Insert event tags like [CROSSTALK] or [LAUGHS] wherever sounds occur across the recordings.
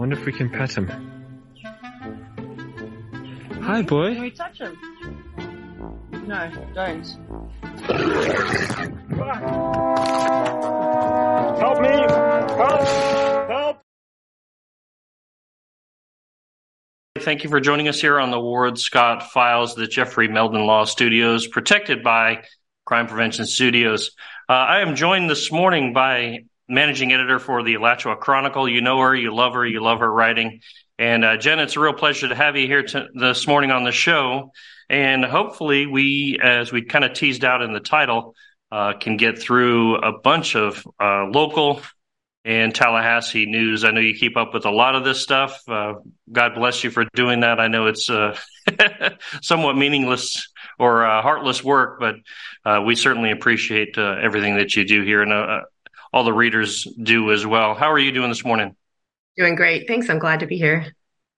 Wonder if we can pet him. Hi, boy. Can we touch him? No, don't. Help me! Help! Help! Thank you for joining us here on the Ward Scott Files, the Jeffrey Meldon Law Studios, protected by Crime Prevention Studios. Uh, I am joined this morning by managing editor for the Alachua Chronicle. You know her, you love her, you love her writing. And uh, Jen, it's a real pleasure to have you here this morning on the show. And hopefully, we, as we kind of teased out in the title, uh, can get through a bunch of uh, local and Tallahassee news. I know you keep up with a lot of this stuff. Uh, God bless you for doing that. I know it's uh, [LAUGHS] somewhat meaningless or uh, heartless work, but we certainly appreciate everything that you do here, and all the readers do as well. How are you doing this morning? Doing great. Thanks. I'm glad to be here.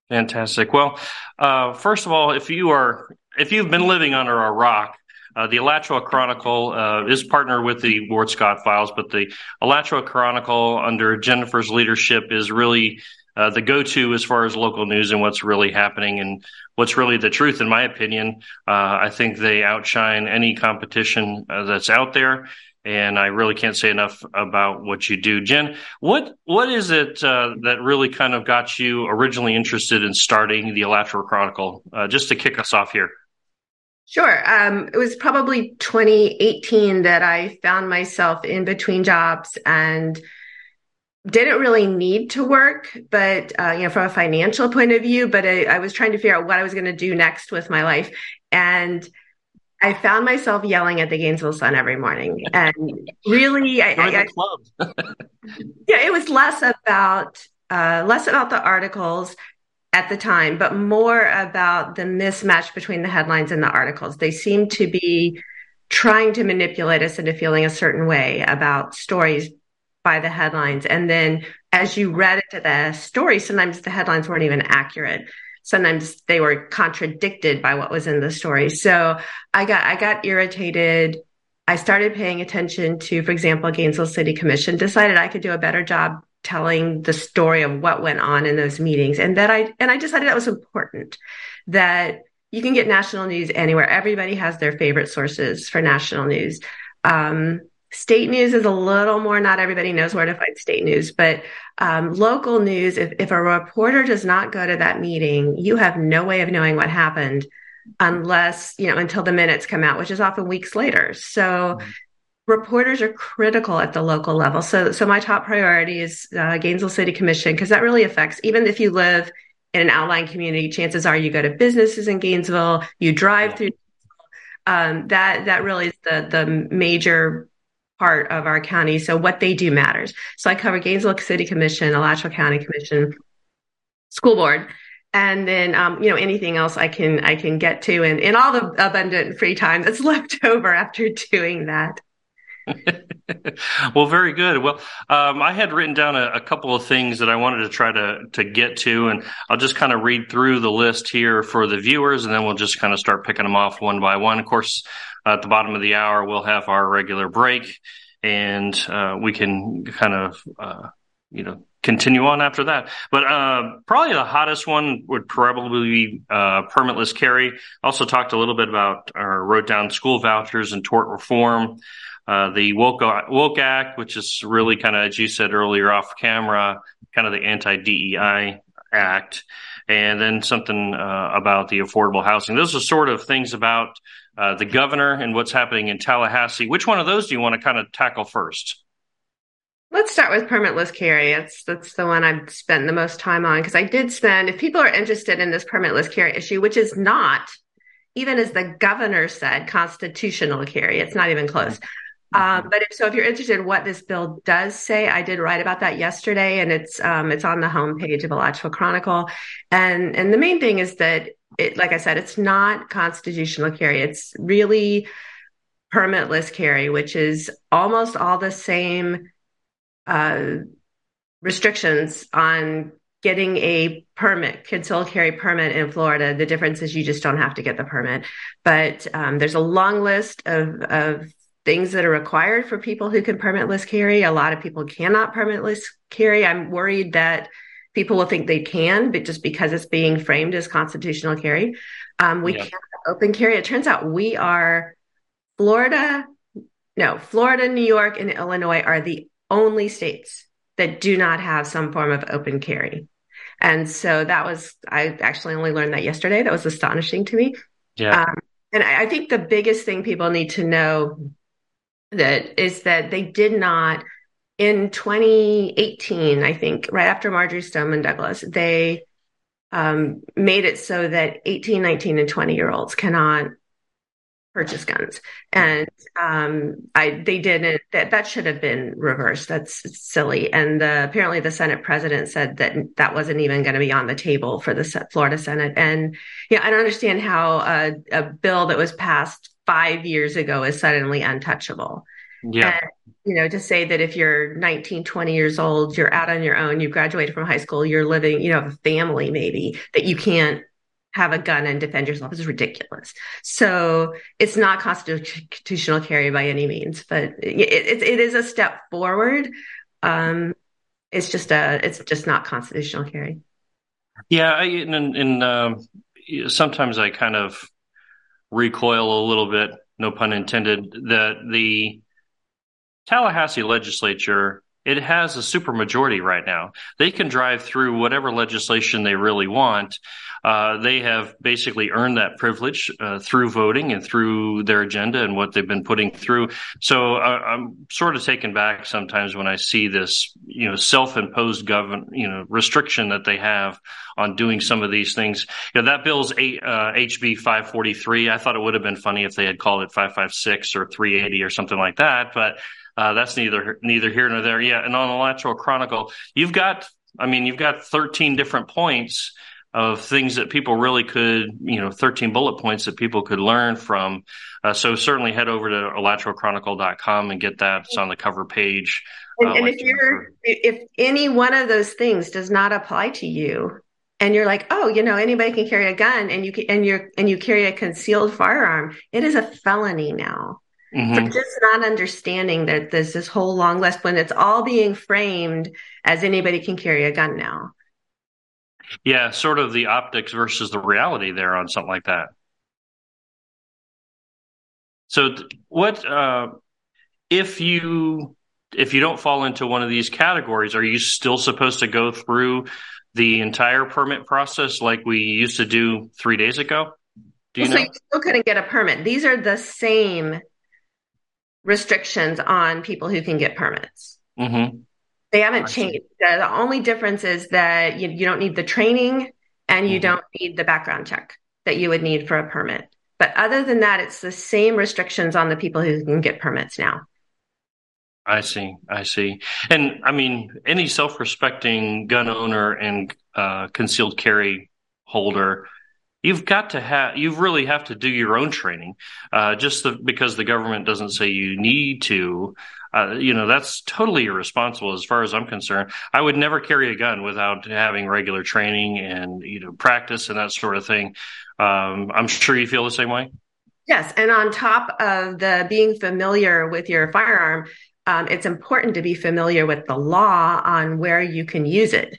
Fantastic. Well, uh, first of all, if you are if you've been living under a rock, uh, the Alachua Chronicle uh, is partnered with the Ward Scott Files, but the Alachua Chronicle, under Jennifer's leadership, is really uh, the go-to as far as local news and what's really happening and what's really the truth, in my opinion. Uh, I think they outshine any competition uh, that's out there, and I really can't say enough about what you do, Jen. What what is it uh, that really kind of got you originally interested in starting the Alachua Chronicle? Uh, just to kick us off here. Sure. Um, it was probably 2018 that I found myself in between jobs and didn't really need to work, but uh, you know, from a financial point of view. But I, I was trying to figure out what I was going to do next with my life, and I found myself yelling at the Gainesville Sun every morning, and really, I, Join I, club. [LAUGHS] yeah, it was less about uh, less about the articles at the time, but more about the mismatch between the headlines and the articles. They seem to be trying to manipulate us into feeling a certain way about stories by the headlines. And then as you read into the story, sometimes the headlines weren't even accurate. Sometimes they were contradicted by what was in the story. So I got I got irritated. I started paying attention to, for example, Gainesville City Commission, decided I could do a better job telling the story of what went on in those meetings and that I and I decided that was important that you can get national news anywhere everybody has their favorite sources for national news um, state news is a little more not everybody knows where to find state news but um, local news if, if a reporter does not go to that meeting you have no way of knowing what happened unless you know until the minutes come out which is often weeks later so mm-hmm reporters are critical at the local level. So, so my top priority is uh, Gainesville City Commission because that really affects even if you live in an outlying community. Chances are you go to businesses in Gainesville, you drive through. Um, that that really is the the major part of our county. So what they do matters. So I cover Gainesville City Commission, Alachua County Commission, school board. And then, um, you know, anything else I can I can get to, and in all the abundant free time that's [LAUGHS] left over after doing that. [LAUGHS] well, very good. Well, um, I had written down a, a, couple of things that I wanted to try to to get to, and I'll just kind of read through the list here for the viewers, and then we'll just kind of start picking them off one by one. Of course, at the bottom of the hour, we'll have our regular break, and uh, we can kind of uh, you know continue on after that. But uh, probably the hottest one would probably be uh, permitless carry. Also talked a little bit about or wrote down school vouchers and tort reform. Uh, the woke, woke Act, which is really kind of, as you said earlier off camera, kind of the anti DEI Act, and then something uh, about the affordable housing. Those are sort of things about uh, the governor and what's happening in Tallahassee. Which one of those do you want to kind of tackle first? Let's start with permitless carry. That's that's the one I've spent the most time on because I did spend. If people are interested in this permitless carry issue, which is not, even as the governor said, constitutional carry, it's not even close. Um, but if, so if you're interested in what this bill does say, I did write about that yesterday and it's, um, it's on the homepage of Alachua Chronicle. And, and the main thing is that it, like I said, it's not constitutional carry. It's really permitless carry, which is almost all the same, uh, restrictions on getting a permit, concealed carry permit in Florida. The difference is you just don't have to get the permit. But um, there's a long list of, of things that are required for people who can permitless carry. A lot of people cannot permitless carry. I'm worried that people will think they can, but just because it's being framed as constitutional carry, um, we yeah. can't open carry. It turns out we are Florida, no, Florida, New York, and Illinois are the only states that do not have some form of open carry. And so that was, I actually only learned that yesterday. That was astonishing to me. Yeah. Um, and I, I think the biggest thing people need to know that is that they did not in 2018, I think, right after Marjory Stoneman Douglas, they um, made it so that 18, 19, and 20 year olds cannot purchase guns. And um, I they didn't that that should have been reversed. That's silly. And the, apparently the Senate president said that that wasn't even going to be on the table for the Florida Senate. And yeah, I don't understand how a, a bill that was passed five years ago is suddenly untouchable. Yeah. And, you know, to say that if you're 19, 20 years old, you're out on your own, you graduated from high school, you're living, you know, a family maybe, that you can't have a gun and defend yourself is ridiculous. So it's not constitutional carry by any means, but it, it, it is a step forward. Um, it's just a, it's just not constitutional carry. Yeah. I, and, um, sometimes I kind of recoil a little bit, no pun intended, that the Tallahassee legislature it has a supermajority right now. They can drive through whatever legislation they really want. Uh, they have basically earned that privilege uh, through voting and through their agenda and what they've been putting through. So uh, I'm sort of taken back sometimes when I see this, you know, self-imposed govern, you know, restriction that they have on doing some of these things. You know, that bill's eight, HB uh, 543. I thought it would have been funny if they had called it 556 or 380 or something like that, but uh, that's neither neither here nor there. Yeah, and on the Alachua Chronicle, you've got, I mean, you've got 13 different points of things that people really could, you know, 13 bullet points that people could learn from. Uh, so certainly head over to alachuachronicle.com and get that. It's on the cover page. And, uh, and like if you're, if any one of those things does not apply to you, and you're like, oh, you know, anybody can carry a gun, and you can, and you're and you carry a concealed firearm, it is a felony now. Mm-hmm. Just not understanding that there's this whole long list when it's all being framed as anybody can carry a gun now. Yeah, sort of the optics versus the reality there on something like that. So, what uh, if you if you don't fall into one of these categories? Are you still supposed to go through the entire permit process like we used to do three days ago? Do you well, know? So you still couldn't get a permit. These are the same restrictions on people who can get permits. Mm-hmm. They haven't changed. The only difference is that you, you don't need the training and you mm-hmm. don't need the background check that you would need for a permit. But other than that, it's the same restrictions on the people who can get permits now. I see. I see. And I mean, any self respecting gun owner and uh, concealed carry holder you've got to have you really have to do your own training uh, just the, because the government doesn't say you need to. Uh, you know that's totally irresponsible as far as i'm concerned. I would never carry a gun without having regular training and you know practice and that sort of thing. Um, i'm sure you feel the same way? Yes and on top of the being familiar with your firearm um, it's important to be familiar with the law on where you can use it.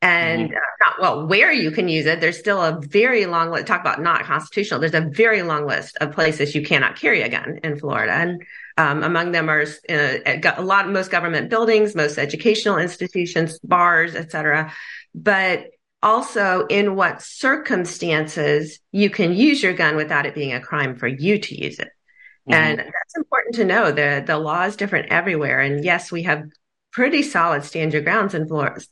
And mm-hmm. Not well where you can use it there's still a very long list talk about not constitutional there's a very long list of places you cannot carry a gun in florida. And um, among them are uh, a lot of most government buildings most educational institutions bars etc but also in what circumstances you can use your gun without it being a crime for you to use it. Mm-hmm. and that's important to know. The the law is different everywhere. And yes we have pretty solid stand your grounds in Florida,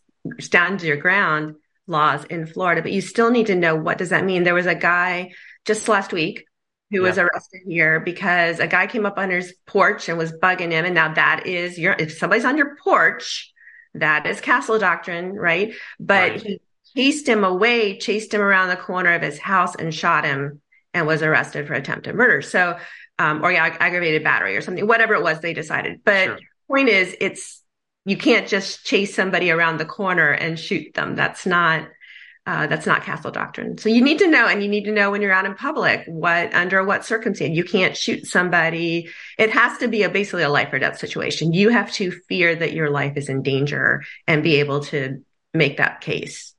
stand your ground laws in Florida, but you still need to know what does that mean. There was a guy just last week who yeah. was arrested here because a guy came up on his porch and was bugging him. And now that is your, if somebody's on your porch, that is castle doctrine, right? But right. he chased him away, chased him around the corner of his house and shot him and was arrested for attempted murder. So, um, or yeah, aggravated battery or something, whatever it was they decided. But sure. point is, it's, you can't just chase somebody around the corner and shoot them. That's not, uh, that's not castle doctrine. So you need to know, and you need to know when you're out in public, what, under what circumstance you can't shoot somebody. It has to be a basically a life or death situation. You have to fear that your life is in danger and be able to make that case.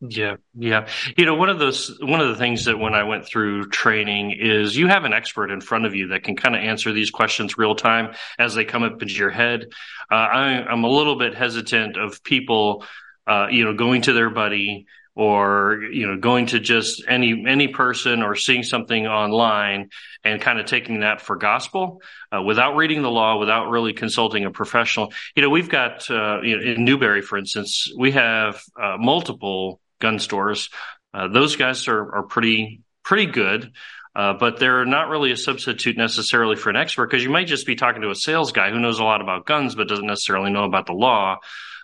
Yeah, yeah. You know, one of those one of the things that when I went through training is you have an expert in front of you that can kind of answer these questions real time as they come up into your head. Uh, I, I'm a little bit hesitant of people, uh, you know, going to their buddy or you know going to just any any person or seeing something online and kind of taking that for gospel uh, without reading the law without really consulting a professional. You know we've got uh, you know, in newberry for instance we have uh, multiple gun stores. Uh, those guys are, are pretty pretty good uh, but they're not really a substitute necessarily for an expert because you might just be talking to a sales guy who knows a lot about guns but doesn't necessarily know about the law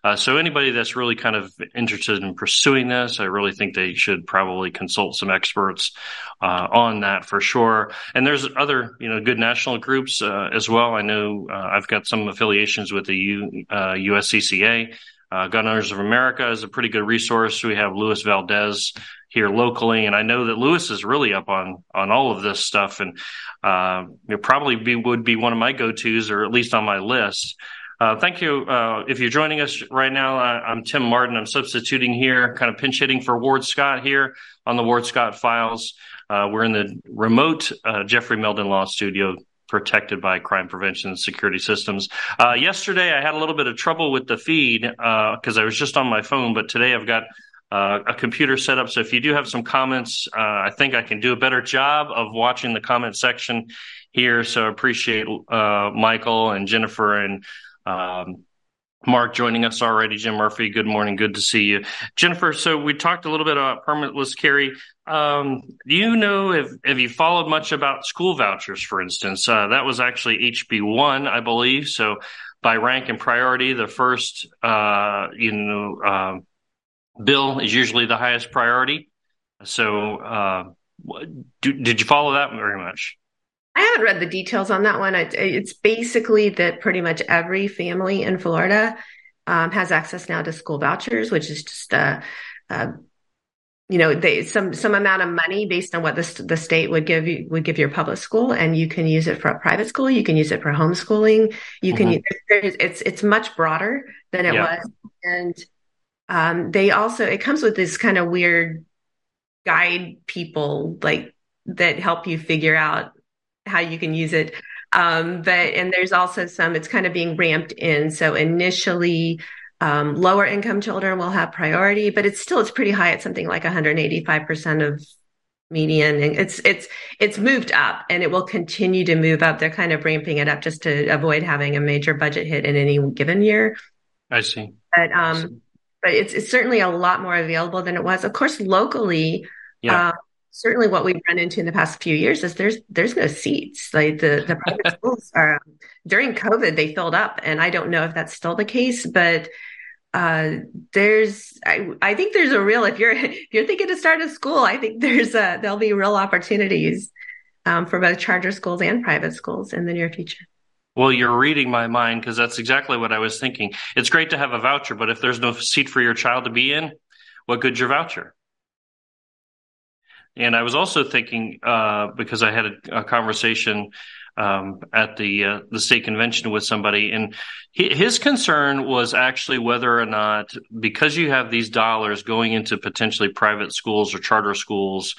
uh, so anybody that's really kind of interested in pursuing this, I really think they should probably consult some experts uh, on that for sure. And there's other, you know, good national groups uh, as well. I know uh, I've got some affiliations with the U, USCCA. Uh, Gun Owners of America is a pretty good resource. We have Luis Valdes here locally, and I know that Luis is really up on on all of this stuff, and uh, it probably be, would be one of my go tos, or at least on my list. Uh, thank you. Uh, if you're joining us right now, I'm Tim Marden. I'm substituting here, kind of pinch hitting for Ward Scott here on the Ward Scott Files. Uh, we're in the remote uh, Jeffrey Meldon Law Studio, protected by crime prevention and security systems. Uh, yesterday, I had a little bit of trouble with the feed because I was just on my phone, but today I've got a computer set up. So if you do have some comments, I think I can do a better job of watching the comment section here. So I appreciate Michael and Jennifer and um, Mark joining us already. Jim Murphy, good morning. Good to see you. Jennifer, so we talked a little bit about permitless carry. Um, do you know if have you followed much about school vouchers, for instance? Uh, that was actually HB one, I believe. So by rank and priority, the first uh, you know uh, bill is usually the highest priority. So uh, do, did you follow that very much? I haven't read the details on that one. it's basically that pretty much every family in Florida um, has access now to school vouchers, which is just a, a you know, they, some some amount of money based on what the the state would give you would give your public school, and you can use it for a private school. You can use it for homeschooling. You can. Mm-hmm. Use, it's it's much broader than it yeah. was, and um, they also it comes with this kind of weird guide people like that help you figure out how you can use it. Um, but and there's also some it's kind of being ramped in. So initially, um, lower income children will have priority, but it's still it's pretty high at something like 185 percent of median and it's it's it's moved up and it will continue to move up they're kind of ramping it up just to avoid having a major budget hit in any given year i see but um see. but it's, it's certainly a lot more available than it was of course locally yeah. Uh, certainly what we've run into in the past few years is there's there's no seats. Like the the private [LAUGHS] schools are during COVID they filled up, and I don't know if that's still the case, but uh, there's I, I think there's a real if you're [LAUGHS] if you're thinking to start a school, I think there's a there'll be real opportunities um, for both charter schools and private schools in the near future. Well, you're reading my mind because that's exactly what I was thinking. It's great to have a voucher, but if there's no seat for your child to be in, what good's your voucher? And I was also thinking uh, because I had a, a conversation um, at the uh, the state convention with somebody, and he, his concern was actually whether or not because you have these dollars going into potentially private schools or charter schools,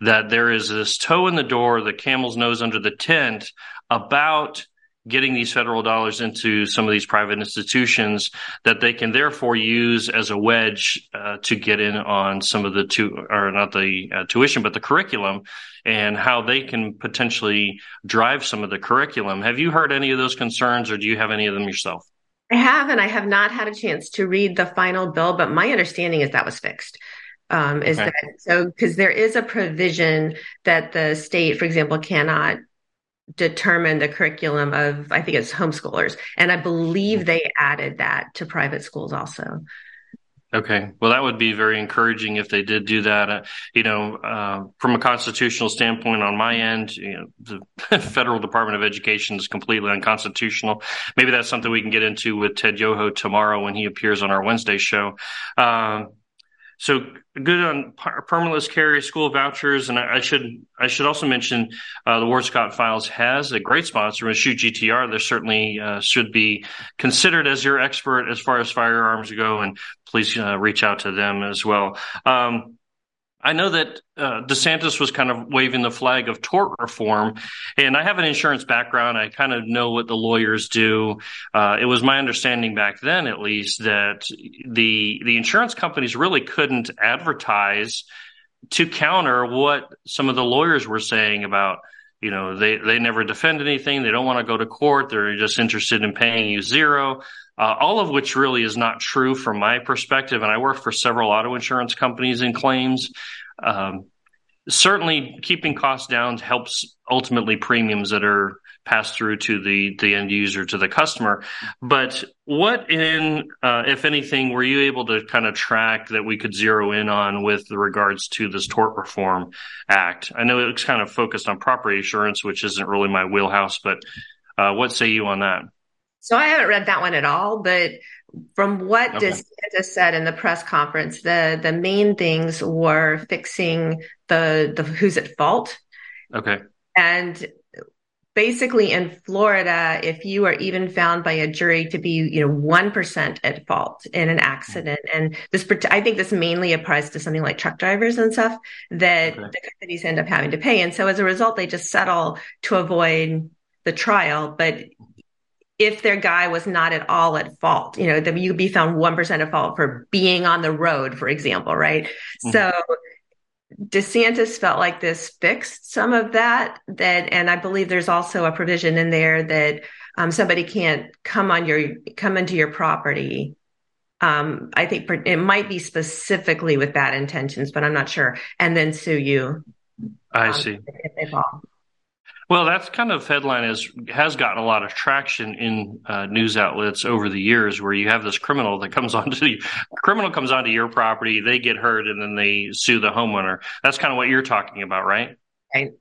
that there is this toe in the door, the camel's nose under the tent about getting these federal dollars into some of these private institutions that they can therefore use as a wedge uh, to get in on some of the tu- or not the uh, tuition but the curriculum and how they can potentially drive some of the curriculum have you heard any of those concerns or do you have any of them yourself I have, and I have not had a chance to read the final bill, but my understanding is that was fixed. Um, is Okay. that so? Because there is a provision that the state, for example, cannot determine the curriculum of, I think it's homeschoolers. And I believe they added that to private schools also. Okay. Well, that would be very encouraging if they did do that. Uh, you know, uh, from a constitutional standpoint, on my end, you know, the [LAUGHS] federal Department of Education is completely unconstitutional. Maybe that's something we can get into with Ted Yoho tomorrow when he appears on our Wednesday show. Um, so good on per- permitless carry school vouchers, and I, I should I should also mention uh, the Ward Scott Files has a great sponsor, with Shoot GTR. They certainly uh, should be considered as your expert as far as firearms go, and please uh, reach out to them as well. Um, I know that uh, DeSantis was kind of waving the flag of tort reform, and I have an insurance background. I kind of know what the lawyers do. Uh, it was my understanding back then, at least, that the the insurance companies really couldn't advertise to counter what some of the lawyers were saying about you know they they never defend anything they don't want to go to court they're just interested in paying you zero uh, all of which really is not true from my perspective and i work for several auto insurance companies in claims. Um, certainly keeping costs down helps ultimately premiums that are passed through to the the end user to the customer. But what in uh, if anything were you able to kind of track that we could zero in on with regards to this tort reform act? I know it's kind of focused on property insurance which isn't really my wheelhouse but uh, what say you on that So I haven't read that one at all, but from what Okay. DeSantis said in the press conference, the the main things were fixing the the who's at fault okay and basically in Florida, if you are even found by a jury to be, you know, 1% at fault in an accident, and this, I think this mainly applies to something like truck drivers and stuff that Okay. the companies end up having to pay. And so as a result, they just settle to avoid the trial. But if their guy was not at all at fault, you know, then you'd be found 1% at fault for being on the road, for example, right? Mhm. So DeSantis felt like this fixed some of that. That, and I believe there's also a provision in there that um, somebody can't come on your come into your property. Um, I think it might be specifically with bad intentions, but I'm not sure. And then sue you i um, see if they fall. Well, that's kind of headline has has gotten a lot of traction in uh, news outlets over the years, where you have this criminal that comes [LAUGHS] onto the criminal comes onto your property, they get hurt, and then they sue the homeowner. That's kind of what you're talking about, right? Right.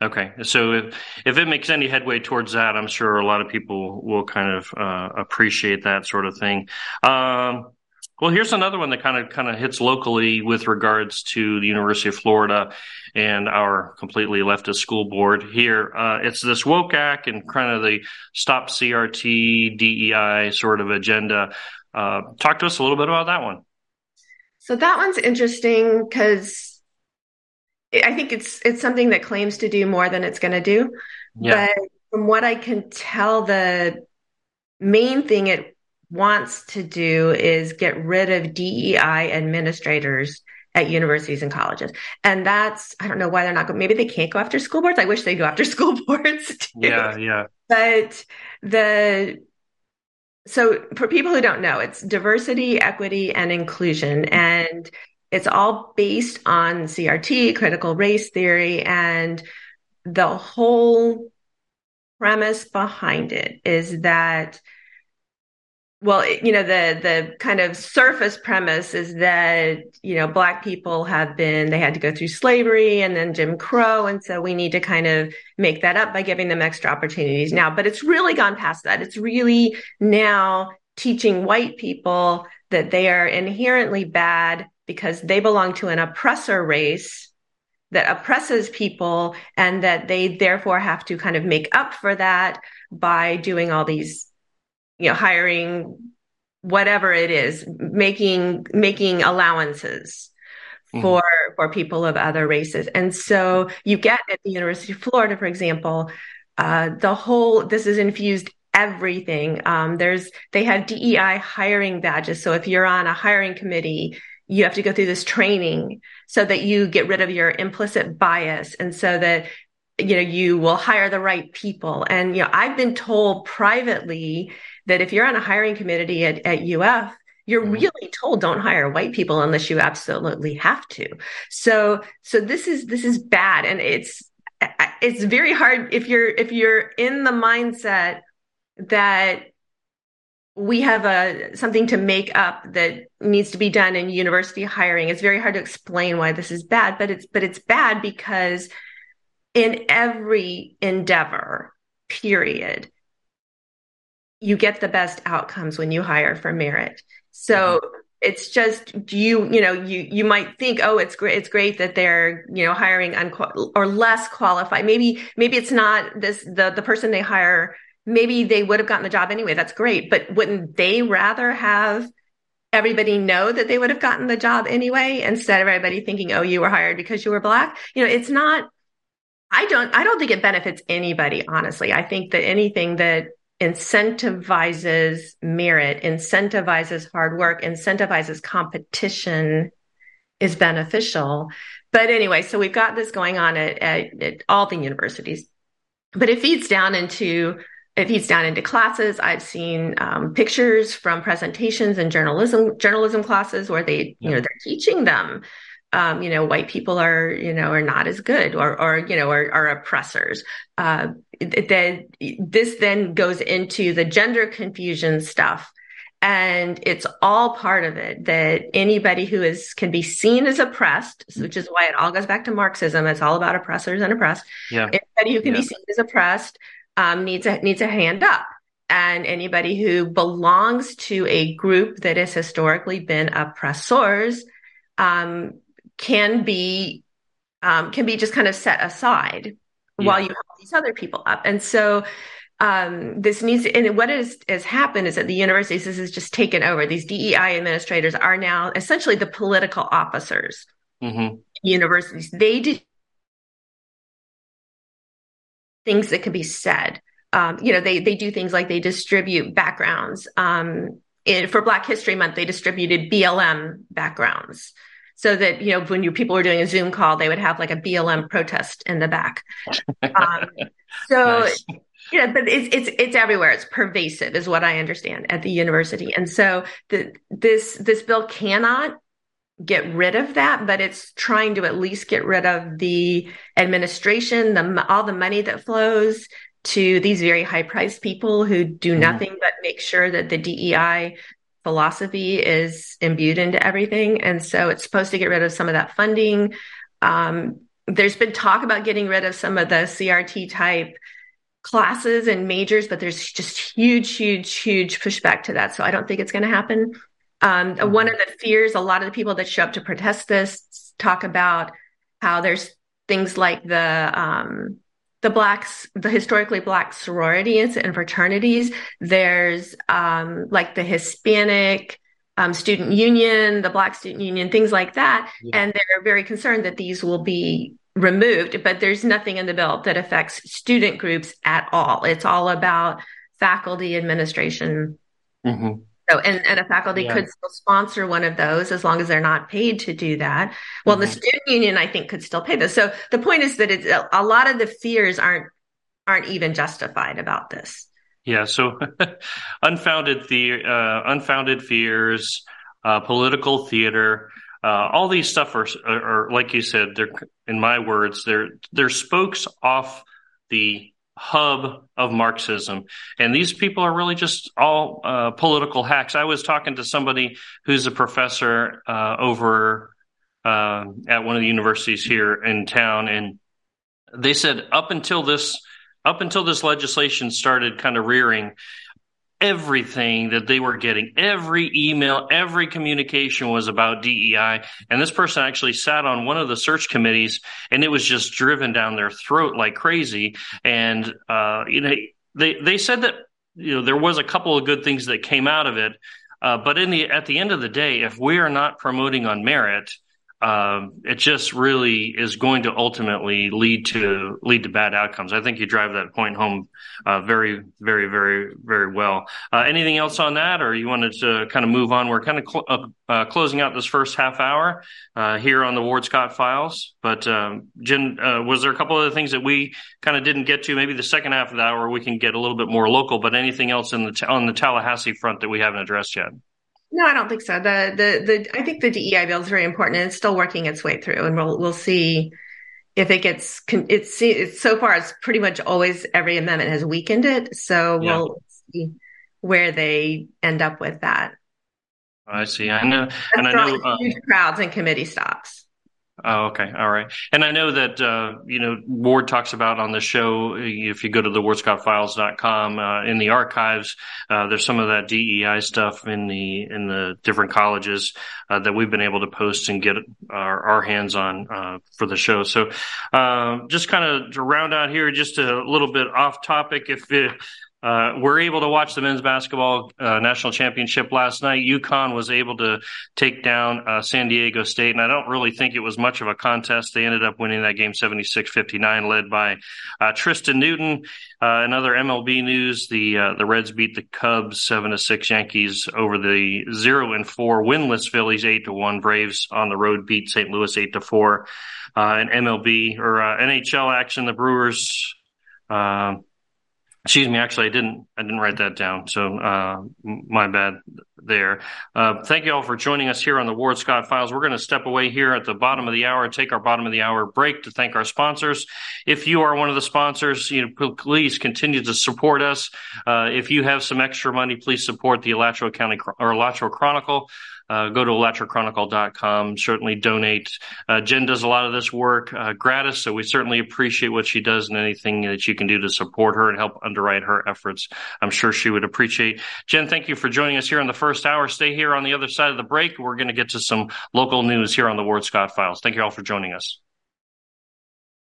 Okay, so if if it makes any headway towards that, I'm sure a lot of people will kind of uh, appreciate that sort of thing. Um, well, here's another one that kind of kind of hits locally with regards to the University of Florida and our completely leftist school board here. Uh, it's this woke act and kind of the stop CRT DEI sort of agenda. Uh, talk to us a little bit about that one. So that one's interesting because I think it's it's something that claims to do more than it's going to do. Yeah. But from what I can tell, the main thing it wants to do is get rid of DEI administrators at universities and colleges. And that's, I don't know why they're not going, maybe they can't go after school boards. I wish they go after [LAUGHS] school boards. too. yeah, yeah. But the, so for people who don't know, it's diversity, equity, and inclusion. And it's all based on CRT, critical race theory, and the whole premise behind it is that well you know the the kind of surface premise is that you know black people have been they had to go through slavery and then Jim Crow. And so we need to kind of make that up by giving them extra opportunities now. But it's really gone past that. It's really now teaching white people that they are inherently bad because they belong to an oppressor race that oppresses people and that they therefore have to kind of make up for that by doing all these you know hiring whatever it is making making allowances Mhm. for for people of other races. And so you get at the university of florida for example uh, the whole this is infused everything. Um, there's they have dei hiring badges. So if you're on a hiring committee you have to go through this training so that you get rid of your implicit bias and so that you know you will hire the right people. And you know i've been told privately that if you're on a hiring committee at, at uf you're mm-hmm. really told don't hire white people unless you absolutely have to. So, so this is, this is bad. And it's, it's very hard if you're, if you're in the mindset that we have a something to make up that needs to be done in university hiring. It's very hard to explain why this is bad, but it's but it's bad because in every endeavor, period, you get the best outcomes when you hire for merit. So mm-hmm. it's just you, you know, you you might think, oh, it's great, it's great that they're, you know, hiring unqual- or less qualified. Maybe maybe it's not this the the person they hire maybe they would have gotten the job anyway. That's great. But wouldn't they rather have everybody know that they would have gotten the job anyway instead of everybody thinking, oh, you were hired because you were black? You know, it's not, I don't, I don't think it benefits anybody, honestly. I think that anything that incentivizes merit, incentivizes hard work, incentivizes competition is beneficial. But anyway, so we've got this going on at, at, at all the universities, but it feeds down into it feeds down into classes. I've seen um, pictures from presentations and journalism journalism classes where they, you know, they're teaching them, um, you know, white people are, you know, are not as good or, or you know, are, are oppressors. Uh, then this then goes into the gender confusion stuff. And it's all part of it that anybody who is can be seen as oppressed, which is why it all goes back to Marxism. It's all about oppressors and oppressed. Yeah. Anybody who can yeah. be seen as oppressed um, needs a needs a hand up. And anybody who belongs to a group that has historically been oppressors um, can be um, can be just kind of set aside yeah. while you help these other people up. And so um, this needs to, and what is, has happened is that the universities, this has just taken over. These DEI administrators are now essentially the political officers. Mm-hmm. Universities, they do things that can be said. Um, you know, they they do things like they distribute backgrounds. Um, in, for Black History Month, they distributed BLM backgrounds so that you know when you people were doing a Zoom call, they would have like a BLM protest in the back. Um, [LAUGHS] so. Nice. Yeah, but it's it's it's everywhere. It's pervasive, is what I understand at the university. And so the this this bill cannot get rid of that, but it's trying to at least get rid of the administration, the all the money that flows to these very high priced people who do mm-hmm. nothing but make sure that the DEI philosophy is imbued into everything. And so it's supposed to get rid of some of that funding. Um, there's been talk about getting rid of some of the CRT type classes and majors, but there's just huge, huge, huge pushback to that. So I don't think it's going to happen. Um, mm-hmm. One of the fears, a lot of the people that show up to protest this talk about how there's things like the um, the blacks, the historically black sororities and fraternities. There's um, like the Hispanic um, student union, the Black student union, things like that, yeah. and they're very concerned that these will be removed. But there's nothing in the bill that affects student groups at all. It's all about faculty administration. Mm-hmm. So, and, and a faculty yeah. could still sponsor one of those as long as they're not paid to do that. Well, mm-hmm. the student union, I think, could still pay this. So the point is that it's a, a lot of the fears aren't aren't even justified about this. Yeah. So [LAUGHS] unfounded the uh, unfounded fears, uh, political theater. Uh, all these stuff are, are, are, like you said, they're in my words, they're they're spokes off the hub of Marxism. And these people are really just all uh, political hacks. I was talking to somebody who's a professor uh, over uh, at one of the universities here in town, and they said up until this up until this legislation started kind of rearing, everything that they were getting, every email, every communication was about DEI. And this person actually sat on one of the search committees and it was just driven down their throat like crazy. And, uh, you know, they, they said that, you know, there was a couple of good things that came out of it. Uh, but in the, at the end of the day, if we are not promoting on merit, um, it just really is going to ultimately lead to lead to bad outcomes. I think you drive that point home uh, very, very, very, very well. Uh, anything else on that, or you wanted to kind of move on? We're kind of cl- uh, uh closing out this first half hour uh, here on the Ward Scott Files. But um, Jen, uh, was there a couple of other things that we kind of didn't get to? Maybe the second half of the hour we can get a little bit more local. But anything else in the t- on the Tallahassee front that we haven't addressed yet? No, I don't think so. The the the I think the DEI bill is very important and it's still working its way through, and we'll we'll see if it gets it's, it's so far it's pretty much always every amendment has weakened it. So yeah. we'll see where they end up with that. I see. I know, That's and I know uh, huge crowds and committee stops. Oh, okay. All right. And I know that, uh, you know, Ward talks about on the show, if you go to the wardscottfiles.com, uh, in the archives, uh, there's some of that DEI stuff in the, in the different colleges, uh, that we've been able to post and get our, our hands on, uh, for the show. So, uh, just kind of to round out here, just a little bit off topic. If it, uh, we're able to watch the men's basketball uh, national championship last night. UConn was able to take down San Diego State, and I don't really think it was much of a contest. They ended up winning that game 76 59, led by Tristan Newton. Uh, MLB news, the uh, the Reds beat the Cubs 7 to 6, Yankees over the 0 and 4 winless Phillies 8 to 1, Braves on the road beat St. Louis 8 to 4. in MLB or NHL action, the Brewers. Excuse me. Actually, I didn't. I didn't write that down. So uh, my bad there. Uh, thank you all for joining us here on the Ward Scott Files. We're going to step away here at the bottom of the hour, take our bottom of the hour break to thank our sponsors. If you are one of the sponsors, you know, please continue to support us. Uh, if you have some extra money, please support the Alachua County or Alachua Chronicle uh, go to alachuachronicle.com. Certainly donate. Uh, Jen does a lot of this work uh, gratis, so we certainly appreciate what she does and anything that you can do to support her and help underwrite her efforts. I'm sure she would appreciate. Jen, thank you for joining us here in the first hour. Stay here on the other side of the break. We're going to get to some local news here on the Ward Scott Files. Thank you all for joining us.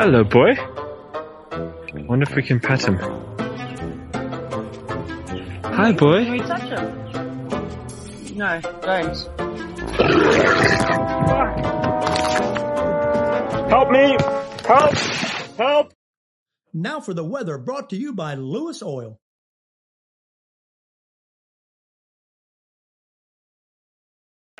Hello, boy. Wonder if we can pet him. Hi, boy. Can we touch him? No, don't. Help me! Help! Help! Now for the weather brought to you by Lewis Oil.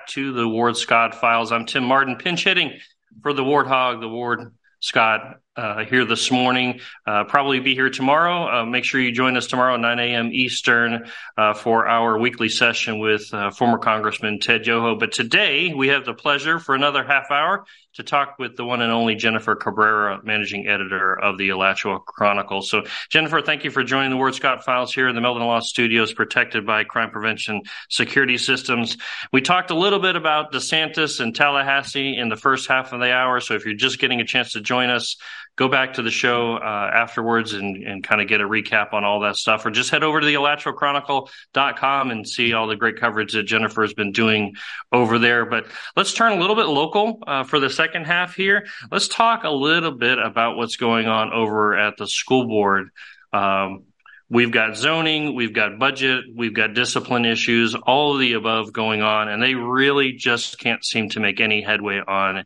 To the Ward Scott files. I'm Tim Marden, pinch hitting for the Warthog, the Ward Scott uh, here this morning. Uh, probably be here tomorrow. Uh, make sure you join us tomorrow at 9 a.m. Eastern uh, for our weekly session with uh, former Congressman Ted Yoho. But today we have the pleasure for another half hour to talk with the one and only Jennifer Cabrera, managing editor of the Alachua Chronicle. So, Jennifer, thank you for joining the Ward Scott Files here in the Meldon Law Studios, protected by crime prevention security systems. We talked a little bit about DeSantis and Tallahassee in the first half of the hour. So, if you're just getting a chance to join us, go back to the show uh, afterwards and, and kind of get a recap on all that stuff, or just head over to the alachuachronicle.com and see all the great coverage that Jennifer has been doing over there. But let's turn a little bit local uh, for the second half here. Let's talk a little bit about what's going on over at the school board. Um, We've got zoning, we've got budget, we've got discipline issues, all of the above going on, and they really just can't seem to make any headway on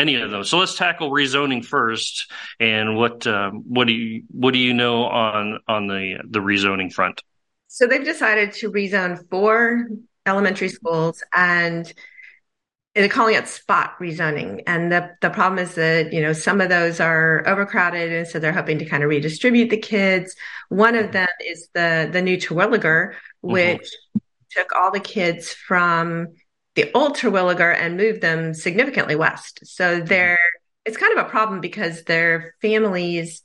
any of them. So let's tackle rezoning first. And what um, what do you what do you know on on the the rezoning front? So they've decided to rezone four elementary schools and they're calling it spot rezoning. And the, the problem is that, you know, some of those are overcrowded. And so they're hoping to kind of redistribute the kids. One of them is the, the new Terwilliger, which mm-hmm. took all the kids from the old Terwilliger and moved them significantly west. So mm-hmm. they're, it's kind of a problem because their families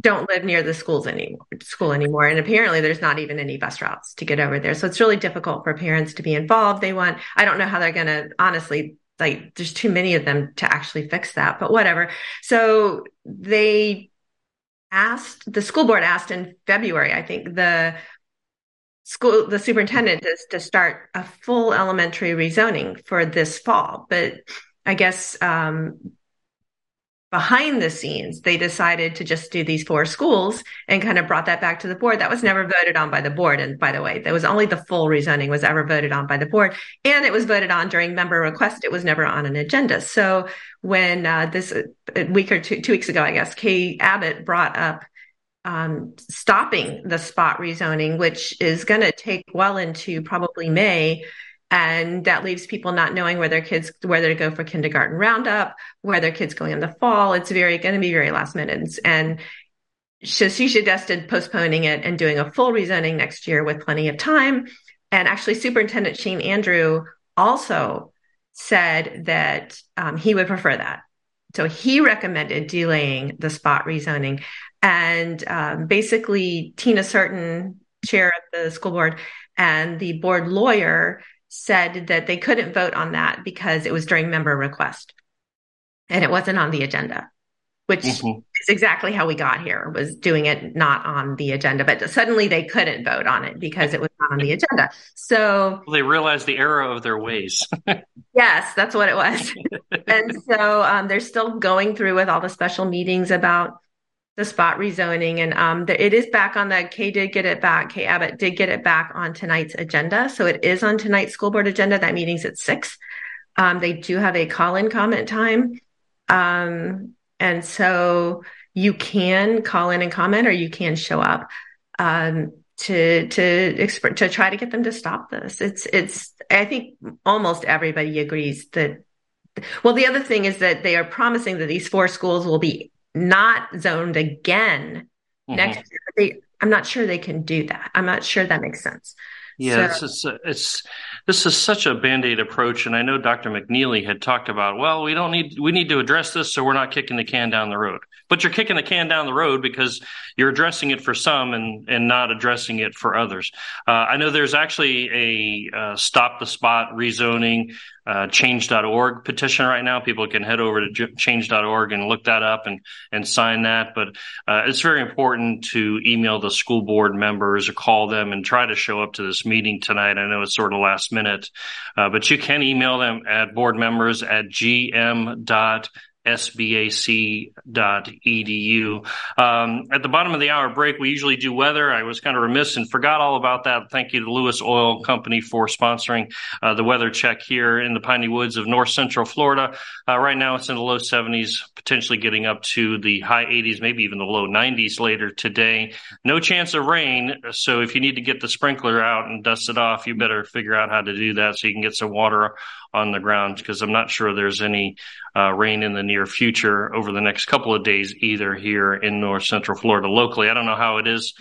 don't live near the schools anymore, school anymore. And apparently there's not even any bus routes to get over there. So it's really difficult for parents to be involved. They want, I don't know how they're going to honestly, like there's too many of them to actually fix that, but whatever. So they asked, the school board asked in February, I think the school the superintendent is to start a full elementary rezoning for this fall but i guess um, behind the scenes they decided to just do these four schools and kind of brought that back to the board. That was never voted on by the board and by the way that was only the full rezoning was ever voted on by the board and it was voted on during member request. It was never on an agenda. So when uh, this a week or two, two weeks ago i guess kay abbott brought up um, stopping the spot rezoning, which is going to take well into probably May. And that leaves people not knowing where their kids, whether to go for kindergarten roundup, where their kids going in the fall. It's very going to be very last minute. And so she suggested postponing it and doing a full rezoning next year with plenty of time. And actually, Superintendent Shane Andrew also said that um, he would prefer that. So he recommended delaying the spot rezoning. And um, basically, Tina Certain, chair of the school board, and the board lawyer said that they couldn't vote on that because it was during member request and it wasn't on the agenda, which mm-hmm. is exactly how we got here was doing it not on the agenda, but suddenly they couldn't vote on it because it was not on the agenda. So well, they realized the error of their ways. [LAUGHS] yes, that's what it was. [LAUGHS] and so um, they're still going through with all the special meetings about the spot rezoning. And um, the, it is back on the Kay did get it back. Kay Abbott did get it back on tonight's agenda. So it is on tonight's school board agenda. That meeting's at six. Um, they do have a call in comment time. Um, and so you can call in and comment or you can show up um, to to exp- to try to get them to stop this. It's it's I think almost everybody agrees that well, the other thing is that they are promising that these four schools will be not zoned again mm-hmm. next year. They, I'm not sure they can do that. I'm not sure that makes sense. Yeah, so, it's, it's this is such a band-aid approach, and I know Dr. McNealy had talked about. Well, we don't need we need to address this, so we're not kicking the can down the road. But you're kicking the can down the road because you're addressing it for some and and not addressing it for others. Uh, I know there's actually a uh, stop the spot rezoning uh, change.org petition right now. People can head over to change.org and look that up and, and sign that. But uh, it's very important to email the school board members or call them and try to show up to this meeting tonight. I know it's sort of last minute, uh, but you can email them at board members at gm sbac.edu. Um, at the bottom of the hour break, we usually do weather. I was kind of remiss and forgot all about that. Thank you to Lewis Oil Company for sponsoring uh, the weather check here in the piney woods of north central Florida. Uh, right now, it's in the low 70s, potentially getting up to the high 80s, maybe even the low 90s later today. No chance of rain. So if you need to get the sprinkler out and dust it off, you better figure out how to do that so you can get some water on the ground because I'm not sure there's any uh, rain in the near future over the next couple of days either here in North Central Florida locally. I don't know how it is,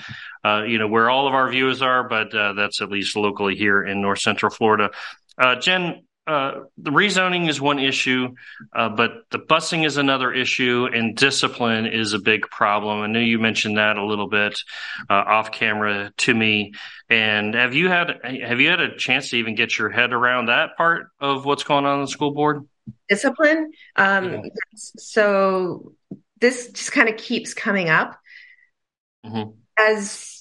uh, you know, where all of our viewers are, but uh, that's at least locally here in North Central Florida. Uh, Jen, uh, the rezoning is one issue, uh, but the busing is another issue, and discipline is a big problem. I know you mentioned that a little bit uh, off camera to me. And have you had have you had a chance to even get your head around that part of what's going on in the school board? Discipline. Um, yeah. So this just kind of keeps coming up mm-hmm. as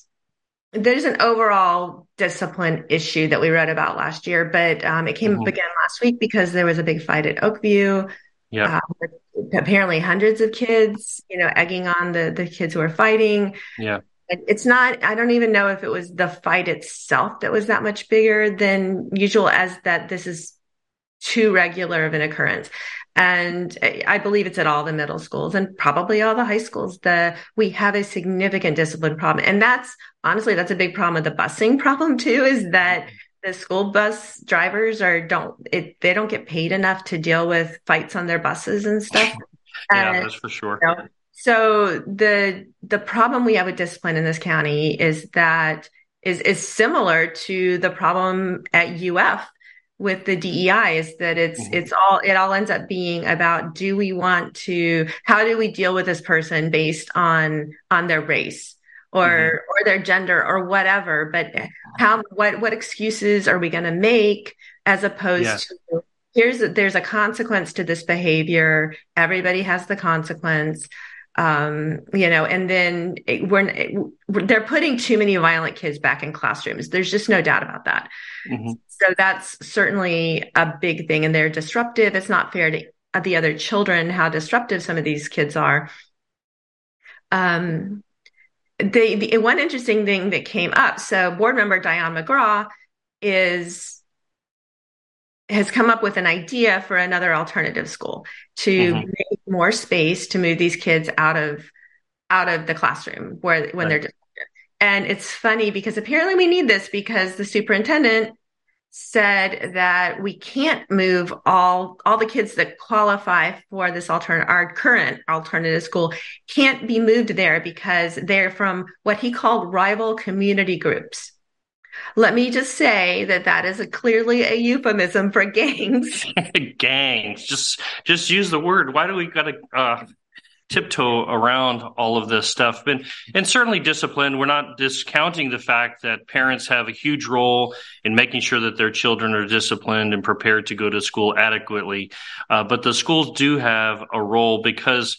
there's an overall discipline issue that we read about last year, but um, it came mm-hmm. up again last week because there was a big fight at Oakview. Yeah. Uh, apparently, hundreds of kids, you know, egging on the the kids who are fighting. Yeah. It's not. I don't even know if it was the fight itself that was that much bigger than usual, as that this is too regular of an occurrence. And I believe it's at all the middle schools and probably all the high schools that we have a significant discipline problem. And that's honestly, that's a big problem with the busing problem too, is that mm-hmm. the school bus drivers are don't it, they don't get paid enough to deal with fights on their buses and stuff. [LAUGHS] yeah, and, that's for sure. You know, so the the problem we have with discipline in this county is that is is similar to the problem at UF with the DEI is that it's mm-hmm. it's all it all ends up being about do we want to how do we deal with this person based on on their race or mm-hmm. or their gender or whatever but how what what excuses are we going to make as opposed yes. to here's there's a consequence to this behavior everybody has the consequence um, you know, and then it, we're, it, they're putting too many violent kids back in classrooms. There's just no doubt about that. Mm-hmm. So that's certainly a big thing, and they're disruptive. It's not fair to the other children how disruptive some of these kids are. Um, the, the one interesting thing that came up. So board member Diyonne McGraw is has come up with an idea for another alternative school to mm-hmm. More space to move these kids out of out of the classroom where when right. they're disruptive. And it's funny because apparently we need this because the superintendent said that we can't move all all the kids that qualify for this alternate our current alternative school can't be moved there because they're from what he called rival community groups let me just say that that is a clearly a euphemism for gangs. [LAUGHS] gangs. Just just use the word. Why do we got to uh, tiptoe around all of this stuff? And and certainly discipline. We're not discounting the fact that parents have a huge role in making sure that their children are disciplined and prepared to go to school adequately. Uh, but the schools do have a role because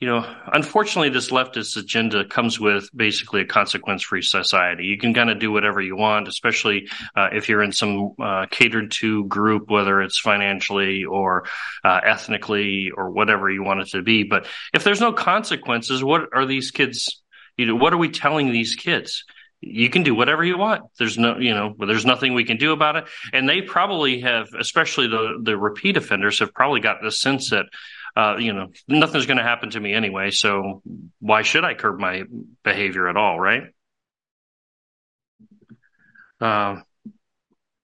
you know, unfortunately, this leftist agenda comes with basically a consequence free society. You can kind of do whatever you want, especially uh, if you're in some uh, catered to group, whether it's financially or uh, ethnically or whatever you want it to be. But if there's no consequences, what are these kids? You know, what are we telling these kids? you can do whatever you want. There's no, you know, there's nothing we can do about it. And they probably have, especially the the repeat offenders, have probably got the sense that uh, you know, nothing's going to happen to me anyway. So why should I curb my behavior at all, right? Uh,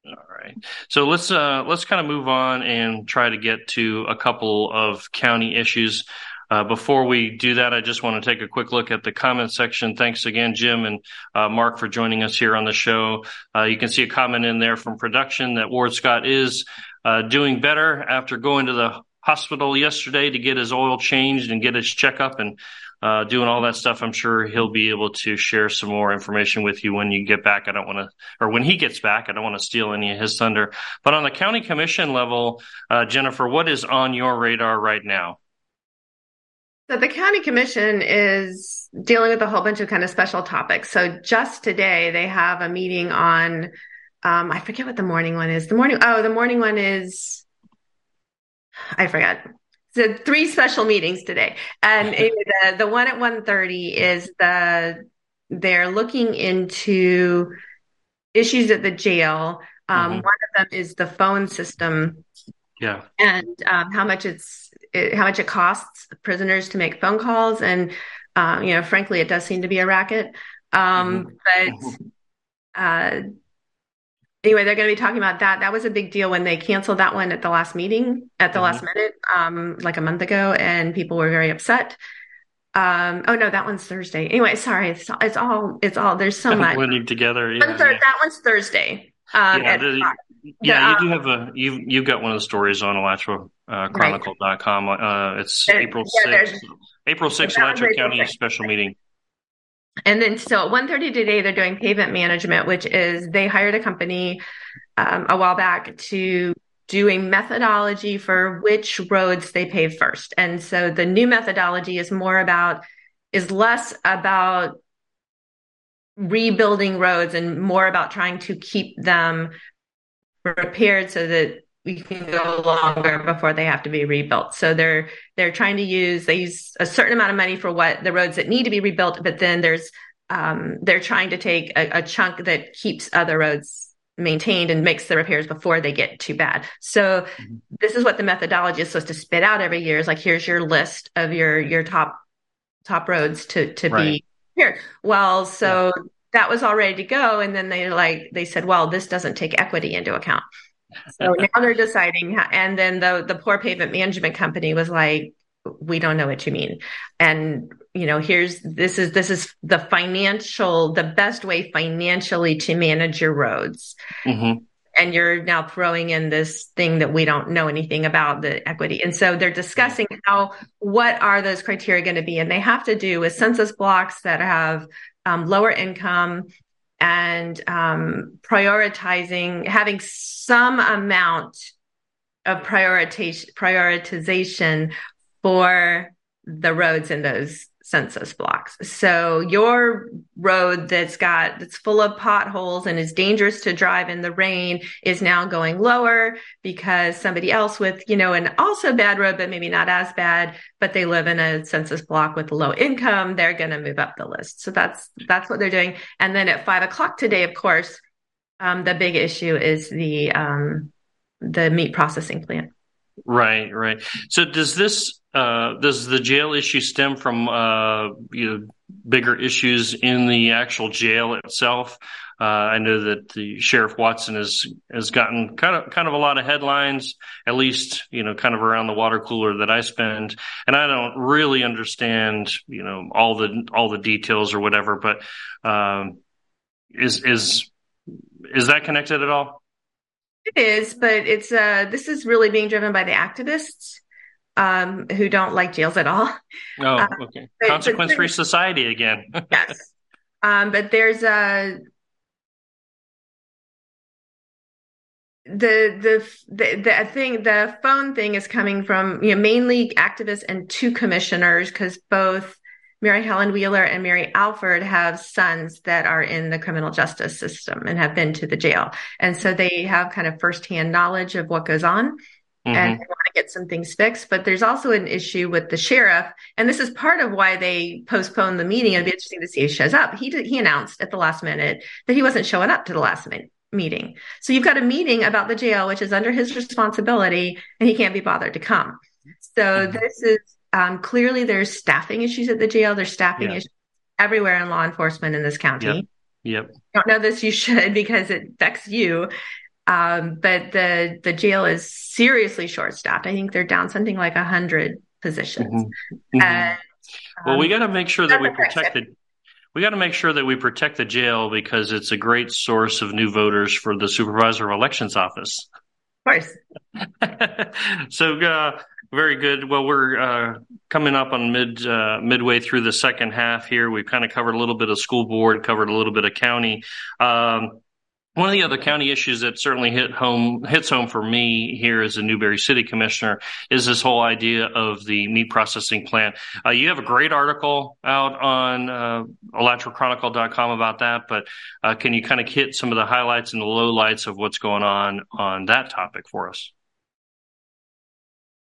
all right. So let's uh, let's kind of move on and try to get to a couple of county issues. Uh, before we do that, I just want to take a quick look at the comment section. Thanks again, Jim and uh, Mark, for joining us here on the show. Uh, you can see a comment in there from production that Ward Scott is uh, doing better after going to the hospital yesterday to get his oil changed and get his checkup and uh, doing all that stuff. I'm sure he'll be able to share some more information with you when you get back. I don't want to, or when he gets back, I don't want to steal any of his thunder. But on the county commission level, uh, Jennifer, what is on your radar right now? So the county commission is dealing with a whole bunch of kind of special topics. So just today they have a meeting on, um, I forget what the morning one is. The morning, oh, the morning one is I forgot. So three special meetings today, and [LAUGHS] the the one at one thirty is the they're looking into issues at the jail. Um, mm-hmm. One of them is the phone system. Yeah, and um, how much it's it, how much it costs prisoners to make phone calls, and um, you know, frankly, it does seem to be a racket. Um, mm-hmm. But mm-hmm. uh, anyway, they're going to be talking about that. That was a big deal when they canceled that one at the last meeting, at the Mhm. last minute, um, like a month ago, and people were very upset. Um, oh no, that one's Thursday. Anyway, sorry, it's, it's all, it's all. There's so much. Blending together. Yeah, yeah. That one's Thursday. Um, Yeah, the- yeah, The, you do have a you've you've got one of the stories on Alachua uh, Chronicle.com. Uh, it's There- April yeah, sixth. April sixth, that Alachua County special meeting. And then so at 1.30 today, they're doing pavement management, which is they hired a company um, a while back to do a methodology for which roads they pave first. And so the new methodology is more about, is less about rebuilding roads and more about trying to keep them repaired so that we can go longer before they have to be rebuilt. So they're they're trying to use they use a certain amount of money for what the roads that need to be rebuilt, but then there's um, they're trying to take a, a chunk that keeps other roads maintained and makes the repairs before they get too bad. So this is what the methodology is supposed to spit out every year. Is like here's your list of your your top top roads to to Right. be repaired. Well, so that was all ready to go, and then they like they said, well, this doesn't take equity into account. So now they're deciding, how, and then the the poor pavement management company was like, we don't know what you mean, and you know, here's this is this is the financial the best way financially to manage your roads, hmm and you're now throwing in this thing that we don't know anything about the equity, and so they're discussing how what are those criteria going to be, and they have to do with census blocks that have um, lower income and um, prioritizing having some amount of prioritization prioritization for the roads in those census blocks. So your road that's got that's full of potholes and is dangerous to drive in the rain is now going lower because somebody else with, you know, an also bad road but maybe not as bad, but they live in a census block with low income, they're going to move up the list. So that's that's what they're doing. And then at five o'clock today, of course, um, the big issue is the um, the meat processing plant. Right, right. So does this uh, does the jail issue stem from uh, you know bigger issues in the actual jail itself? Uh, I know that the sheriff Watson has has gotten kind of kind of a lot of headlines, at least you know, kind of around the water cooler that I spend, and I don't really understand you know all the all the details or whatever. But um, is is is that connected at all? It is, but it's uh this is really being driven by the activists um who don't like jails at all. Oh, Uh, okay. but- Consequence free society again. [LAUGHS] yes. Um, but there's a the the the the thing the phone thing is coming from you know mainly activists and two commissioners because both Marihelen Wheeler and Mary Alford have sons that are in the criminal justice system and have been to the jail, and so they have kind of firsthand knowledge of what goes on and Mhm. they want to get some things fixed. But there's also an issue with the sheriff, and this is part of why they postponed the meeting. It'd be interesting to see if he shows up. He did, he announced at the last minute that he wasn't showing up to the last minute meeting. So you've got a meeting about the jail, which is under his responsibility, and he can't be bothered to come. So this is um, clearly there's staffing issues at the jail. There's staffing Yeah. issues everywhere in law enforcement in this county Yep. don't know this, you should [LAUGHS] because it affects you. Um, but the the jail is seriously short staffed. I think they're down something like a hundred positions. Mhm. And, Well, we um, got to make sure that we protect the. We got to make sure that we protect the jail because it's a great source of new voters for the supervisor of elections office. Of course. [LAUGHS] so uh, very good. Well, we're uh, coming up on mid uh, midway through the second half here. We've kind of covered a little bit of school board, covered a little bit of county. Um, one of the other county issues that certainly hit home hits home for me here as a Newberry City Commissioner is this whole idea of the meat processing plant. Uh, you have a great article out on uh, alachuachronicle.com about that, but uh, can you kind of hit some of the highlights and the lowlights of what's going on on that topic for us?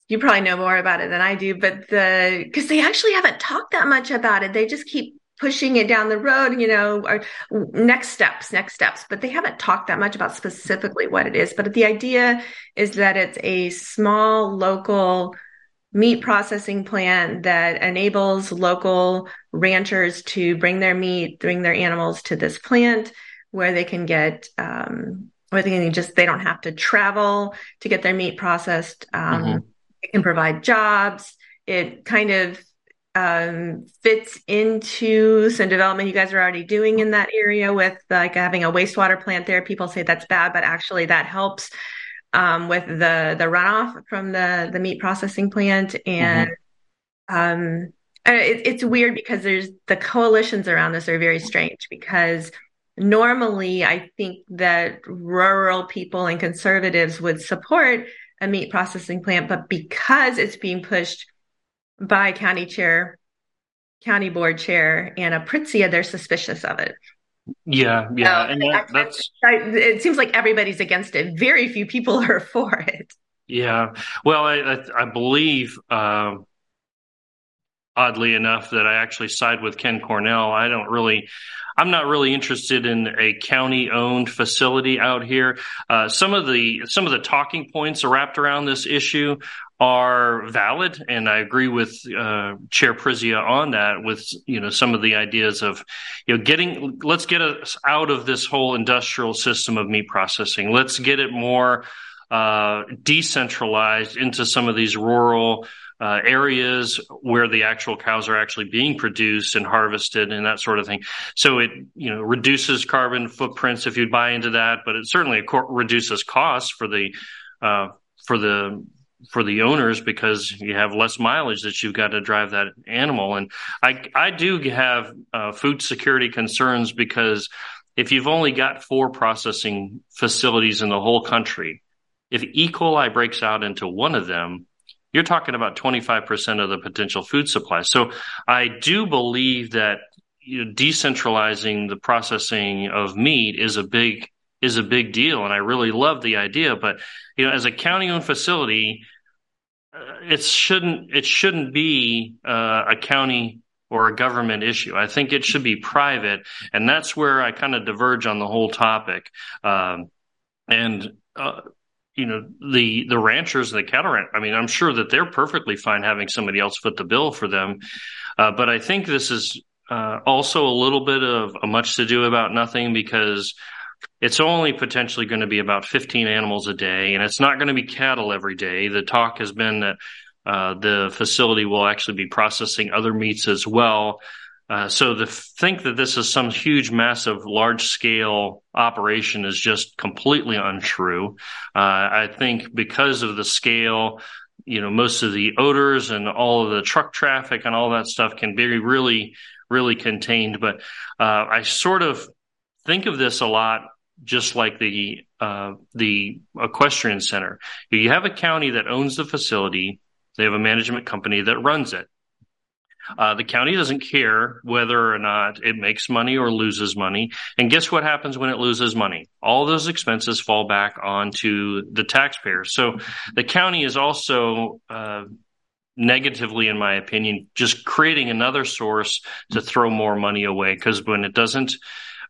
you probably know more about it than I do, but the because they actually haven't talked that much about it. They just keep pushing it down the road, you know, or next steps, next steps, but they haven't talked that much about specifically what it is. But the idea is that it's a small local meat processing plant that enables local ranchers to bring their meat, bring their animals to this plant where they can get um, where they can just they don't have to travel to get their meat processed. Um, mm-hmm. It can provide jobs. It kind of um, fits into some development you guys are already doing in that area with like having a wastewater plant there. People say that's bad, but actually that helps um, with the the runoff from the the meat processing plant and. Mm-hmm. Um, it, it's weird because there's the coalitions around this are very strange because normally I think that rural people and conservatives would support a meat processing plant, but because it's being pushed by county chair, county board chair Anna Prizzia, they're suspicious of it. Yeah, yeah, and that, that's. it seems like everybody's against it. Very few people [LAUGHS] are for it. Yeah, well, I I, I believe. Uh, oddly enough, that I actually side with Ken Cornell. I don't really, I'm not really interested in a county owned facility out here. Uh, some of the some of the talking points are wrapped around this issue are valid, and I agree with uh, Chair Prizzia on that. With you know some of the ideas of you know getting let's get us out of this whole industrial system of meat processing. Let's get it more uh, decentralized into some of these rural uh, areas where the actual cows are actually being produced and harvested and that sort of thing. So it you know reduces carbon footprints if you buy into that, but it certainly reduces costs for the uh, for the for the owners because you have less mileage that you've got to drive that animal. And I I do have uh, food security concerns because if you've only got four processing facilities in the whole country, if E. coli breaks out into one of them, you're talking about 25% of the potential food supply. So I do believe that you know, decentralizing the processing of meat is a big is a big deal, and I really love the idea. But you know, as a county-owned facility, uh, it shouldn't it shouldn't be uh, a county or a government issue. I think it should be private, and that's where I kind of diverge on the whole topic. Um, and uh, you know the the ranchers and the cattle ranch. I mean, I'm sure that they're perfectly fine having somebody else foot the bill for them, uh, but I think this is uh, also a little bit of a much to do about nothing because it's only potentially going to be about 15 animals a day, and it's not going to be cattle every day. The talk has been that uh, the facility will actually be processing other meats as well. Uh, so to think that this is some huge, massive, large scale operation is just completely untrue. Uh, I think because of the scale, you know, most of the odors and all of the truck traffic and all that stuff can be really, really contained. But uh, I sort of think of this a lot just like the uh, the equestrian center. You have a county that owns the facility. They have a management company that runs it. Uh, the county doesn't care whether or not it makes money or loses money. And guess what happens when it loses money? All those expenses fall back onto the taxpayers. So the county is also uh, negatively, in my opinion, just creating another source to throw more money away. Because when it doesn't,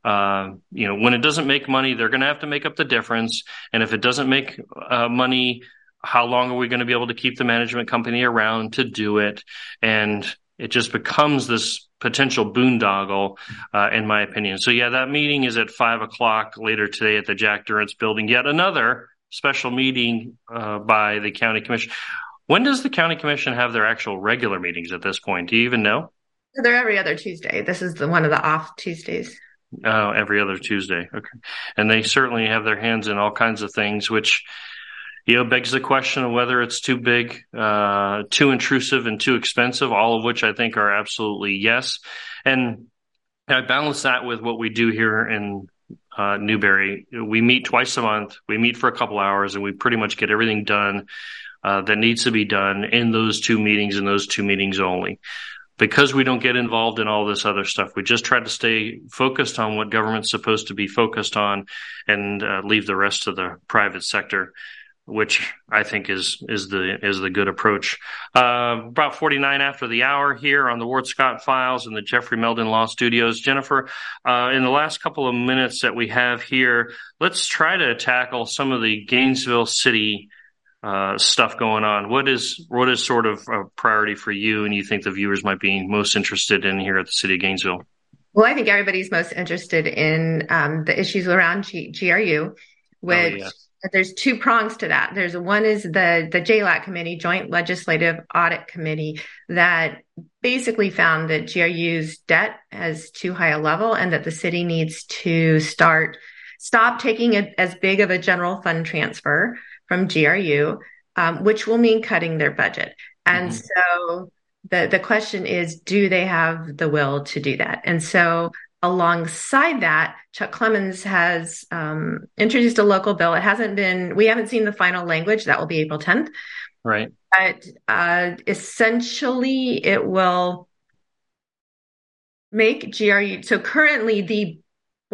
uh, you know, when it doesn't make money, they're going to have to make up the difference. And if it doesn't make uh, money, how long are we going to be able to keep the management company around to do it? And it just becomes this potential boondoggle, uh, in my opinion. So yeah, that meeting is at five o'clock later today at the Jack Durrance building. Yet another special meeting uh, by the county commission. When does the county commission have their actual regular meetings at this point? Do you even know? They're every other Tuesday. This is the one of the off Tuesdays. Oh, every other Tuesday. Okay. And they certainly have their hands in all kinds of things, which you know, begs the question of whether it's too big, uh, too intrusive, and too expensive. All of which I think are absolutely yes. And I balance that with what we do here in uh, Newberry. We meet twice a month. We meet for a couple hours, and we pretty much get everything done uh, that needs to be done in those two meetings and those two meetings only. Because we don't get involved in all this other stuff, we just try to stay focused on what government's supposed to be focused on, and uh, leave the rest to the private sector which I think is is the is the good approach. Uh, about 49 after the hour here on the Ward Scott Files and the Jeffrey Meldon Law Studios. Jennifer, uh, in the last couple of minutes that we have here, let's try to tackle some of the Gainesville City uh, stuff going on. What is what is sort of a priority for you, and you think the viewers might be most interested in here at the City of Gainesville? Well, I think everybody's most interested in um, the issues around G- GRU which oh, yes. there's two prongs to that. There's one is the the JLAC committee, Joint Legislative Audit Committee, that basically found that GRU's debt has too high a level and that the city needs to start stop taking it as big of a general fund transfer from GRU, um, which will mean cutting their budget. And mm-hmm. so the the question is, do they have the will to do that? And so alongside that, Chuck Clemons has um, introduced a local bill. It hasn't been, we haven't seen the final language. That will be April 10th. Right. But uh, essentially, it will make GRU. So currently, the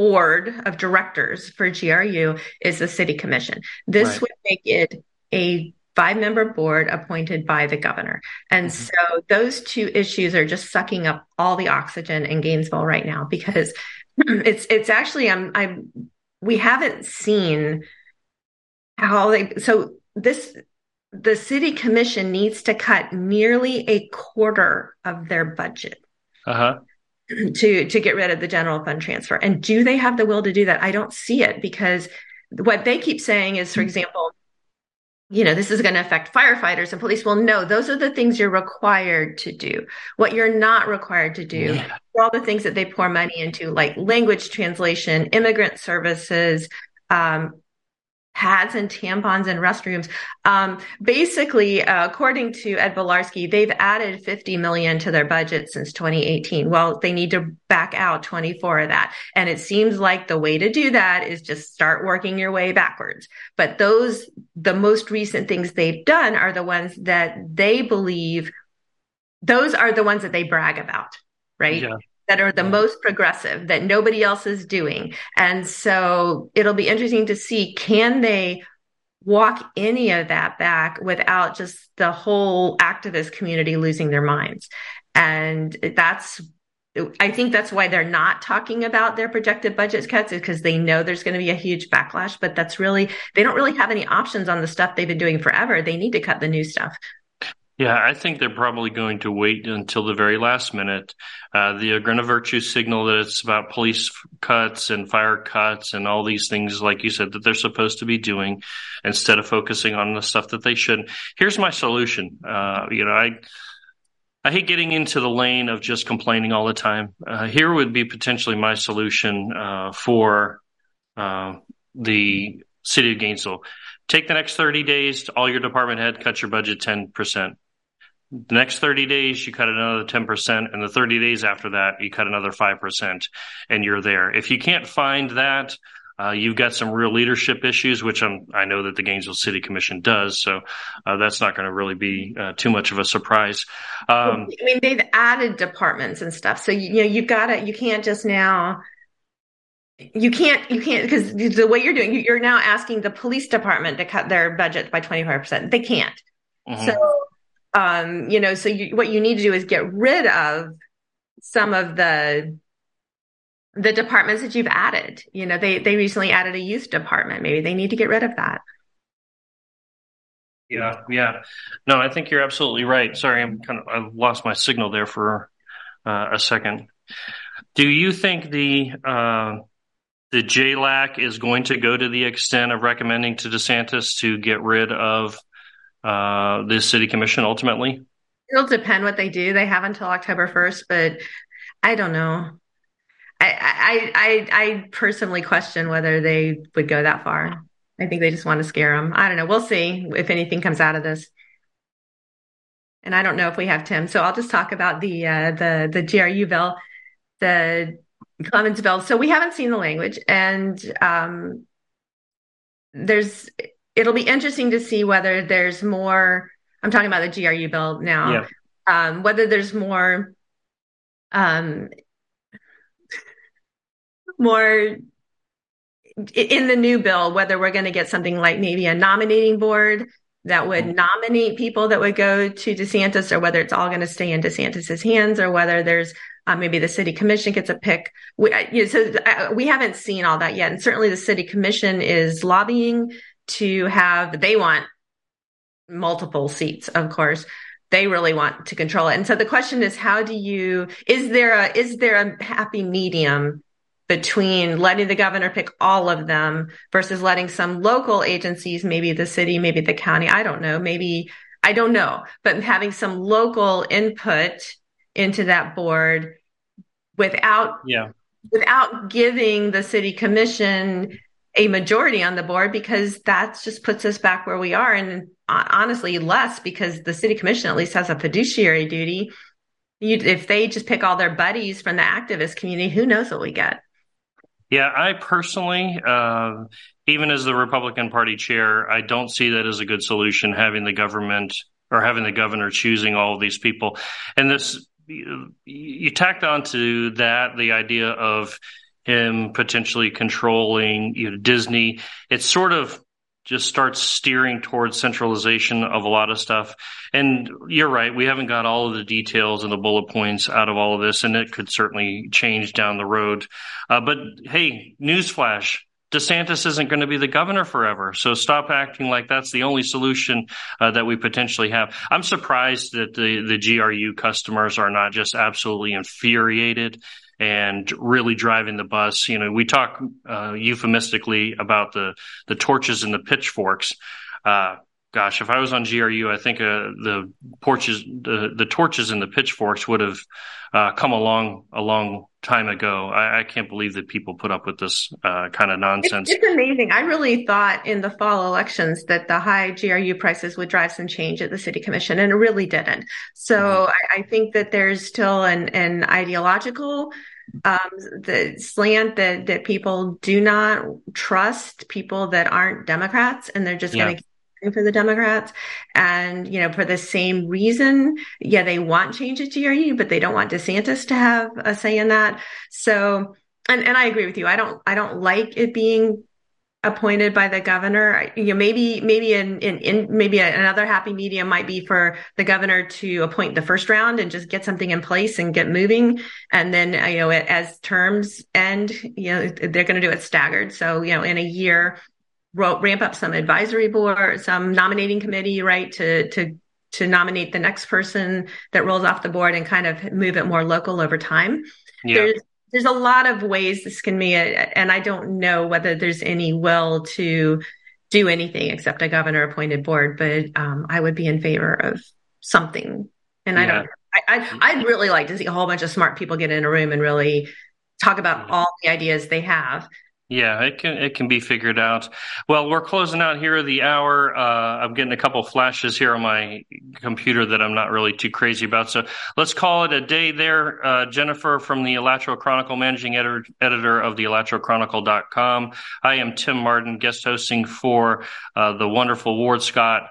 board of directors for GRU is the city commission. This right. would make it a five member board appointed by the governor. And mm-hmm. so those two issues are just sucking up all the oxygen in Gainesville right now because [CLEARS THROAT] it's it's actually I'm I'm we haven't seen how they so this the city commission needs to cut nearly a quarter of their budget. Uh-huh to to get rid of the general fund transfer and do they have the will to do that i don't see it because what they keep saying is for example you know, this is going to affect firefighters and police. Well, no, those are the things you're required to do. What you're not required to do yeah. all the things that they pour money into, like language translation, immigrant services, um, pads and tampons in restrooms. Um, basically, uh, according to Ed Bielarski, they've added 50 million to their budget since 2018. Well, they need to back out 24 of that. And it seems like the way to do that is just start working your way backwards. But those, the most recent things they've done are the ones that they believe, those are the ones that they brag about, right? Yeah that are the most progressive that nobody else is doing. And so it'll be interesting to see can they walk any of that back without just the whole activist community losing their minds. And that's I think that's why they're not talking about their projected budget cuts is because they know there's going to be a huge backlash, but that's really, they don't really have any options on the stuff they've been doing forever. They need to cut the new stuff. Yeah, I think they're probably going to wait until the very last minute. Uh, the Agrena Virtue signal that it's about police cuts and fire cuts and all these things, like you said, that they're supposed to be doing instead of focusing on the stuff that they should. Here's my solution. Uh, you know, I. I hate getting into the lane of just complaining all the time. Uh, here would be potentially my solution uh, for uh, the city of Gainesville. Take the next 30 days, all your department head cut your budget 10%. The next 30 days, you cut another 10%, and the 30 days after that, you cut another 5%, and you're there. If you can't find that, uh, you've got some real leadership issues, which I'm, i know that the Gainesville City Commission does. So uh, that's not going to really be uh, too much of a surprise. Um, I mean, they've added departments and stuff. So, you know, you've got to, you can't just now, you can't, you can't, because the way you're doing, you're now asking the police department to cut their budget by 25%. They can't. Mm-hmm. So, um, you know, so you, what you need to do is get rid of some of the the departments that you've added. You know, they they recently added a youth department. Maybe they need to get rid of that. Yeah, yeah. No, I think you're absolutely right. Sorry, I'm kind of I lost my signal there for uh, a second. Do you think the uh, the JLAC is going to go to the extent of recommending to DeSantis to get rid of uh, this city commission ultimately? It'll depend what they do. They have until October 1st, but I don't know. I, I, I, I personally question whether they would go that far. I think they just want to scare them. I don't know. We'll see if anything comes out of this. And I don't know if we have Tim, so I'll just talk about the uh, the the GRU bill, the Clemons bill. So we haven't seen the language, and um, there's it'll be interesting to see whether there's more. I'm talking about the GRU bill now. Yeah. Um, whether there's more, um, more in the new bill, whether we're going to get something like maybe a nominating board that would mm-hmm. nominate people that would go to DeSantis, or whether it's all going to stay in DeSantis's hands, or whether there's uh, maybe the city commission gets a pick. We, uh, you know, so uh, we haven't seen all that yet, and certainly the city commission is lobbying to have, they want multiple seats, of course. They really want to control it. And so the question is, how do you, is there a, is there a happy medium between letting the governor pick all of them versus letting some local agencies, maybe the city, maybe the county, I don't know, maybe I don't know, but having some local input into that board without yeah without giving the city commission a majority on the board because that just puts us back where we are. And honestly less because the city commission at least has a fiduciary duty. You, if they just pick all their buddies from the activist community who knows what we get? Yeah i personally uh, even as the republican party chair i don't see that as a good solution having the government or having the governor choosing all of these people. And this you, you tacked onto that the idea of him potentially controlling you know, Disney. It sort of just starts steering towards centralization of a lot of stuff. And you're right, we haven't got all of the details and the bullet points out of all of this, and it could certainly change down the road. Uh, but hey, newsflash. DeSantis isn't going to be the governor forever. So stop acting like that's the only solution uh, that we potentially have. I'm surprised that the, the GRU customers are not just absolutely infuriated and really driving the bus. You know, we talk uh, euphemistically about the the torches and the pitchforks. Uh, gosh, if I was on GRU, I think uh, the porches, the the torches and the pitchforks would have uh, come along a long time ago. I, I, can't believe that people put up with this uh, kind of nonsense. It's, it's, amazing. I really thought in the fall elections that the high GRU prices would drive some change at the city commission, and it really didn't. So mm-hmm. I, I, think that there's still an, an ideological um, the slant that that people do not trust people that aren't Democrats, and they're just yeah. going to for the Democrats. And, you know, for the same reason, yeah, they want change at GRU, but they don't want DeSantis to have a say in that. So, and, and I agree with you. I don't, I don't like it being appointed by the governor. You know, maybe maybe in, in, in maybe another happy medium might be for the governor to appoint the first round and just get something in place and get moving. And then uh, you know, as terms end, you know, they're going to do it staggered. So you know, in a year, ramp up some advisory board, some nominating committee, right, to to to nominate the next person that rolls off the board and kind of move it more local over time. Yeah. There's there's a lot of ways this can be, and I don't know whether there's any will to do anything except a governor appointed board, but um, I would be in favor of something. And yeah. I don't, I, I'd, I'd really like to see a whole bunch of smart people get in a room and really talk about all the ideas they have yeah, it can it can be figured out. Well, we're closing out here the hour. Uh, I'm getting a couple flashes here on my computer that I'm not really too crazy about. So let's call it a day there. Uh, Jennifer from the Alachua Chronicle, managing editor, editor of the AlachuaChronicle.com. I am Tim Marden, guest hosting for uh, the wonderful Ward Scott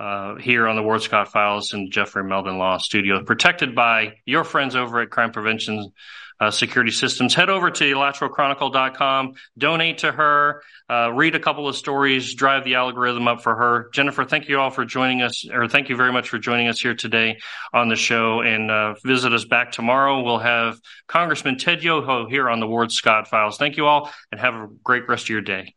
uh, here on the Ward Scott Files in Jeffrey Meldon Law Studio, protected by your friends over at Crime Prevention uh, security systems. Head over to alachua donate to her, uh, read a couple of stories, drive the algorithm up for her. Jennifer, thank you all for joining us, or thank you very much for joining us here today on the show. And uh, visit us back tomorrow. We'll have Congressman Ted Yoho here on the Ward Scott Files. Thank you all, and have a great rest of your day.